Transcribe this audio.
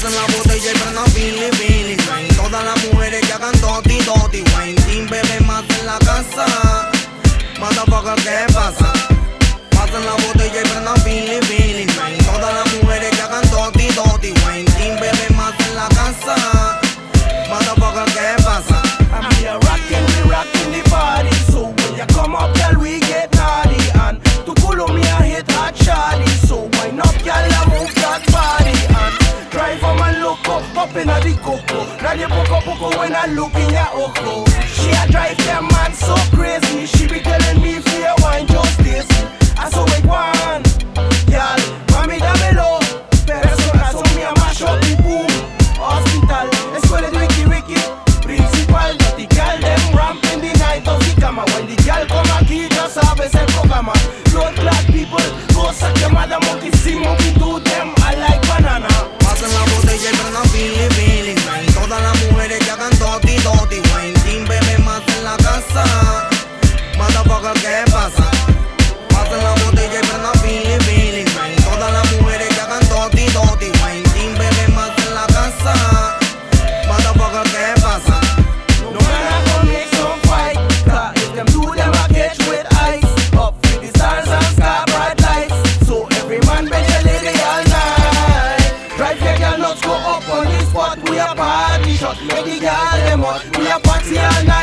Pasen la botella y prendan Billy Billy Wayne Todas las mujeres que hagan doti doti Wayne Team bebé más en la casa. Motherfucker, ¿qué pasa? When I look in your ojo. She a drive them man so crazy. She be ¿qué pasa? Pasen la botella y Todas las mujeres que hagan bebé más en la casa Motherfucker, ¿qué pasa? No I go make some fight. Cause if them do them I catch with ice. Up with the stars and sky bright lights. So every man bet your lady all night. Drive your girl nuts go up on the spot. We a party shot. Make the girl them hot. We a party all night,